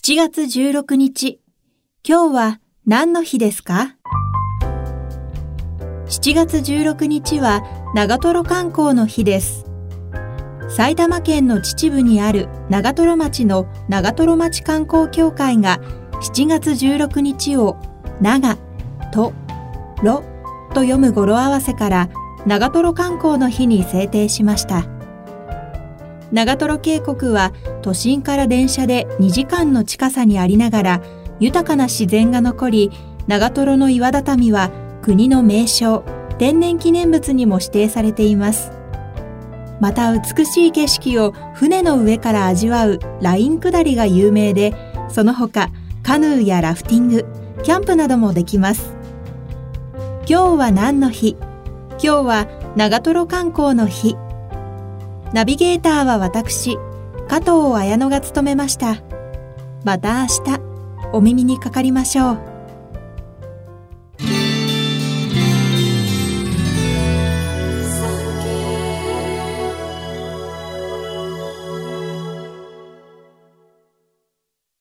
7月16日、今日は何の日ですか ?7 月16日は長瀞観光の日です。埼玉県の秩父にある長瀞町の長瀞町観光協会が7月16日を長とろと読む語呂合わせから長瀞観光の日に制定しました。長瀞渓谷は都心から電車で2時間の近さにありながら豊かな自然が残り長瀞の岩畳は国の名勝天然記念物にも指定されています。また美しい景色を船の上から味わうライン下りが有名でその他カヌーやラフティングキャンプなどもできます。今日は何の日？今日は長瀞観光の日。ナビゲーターは私、加藤綾乃が務めました。また明日、お耳にかかりましょう。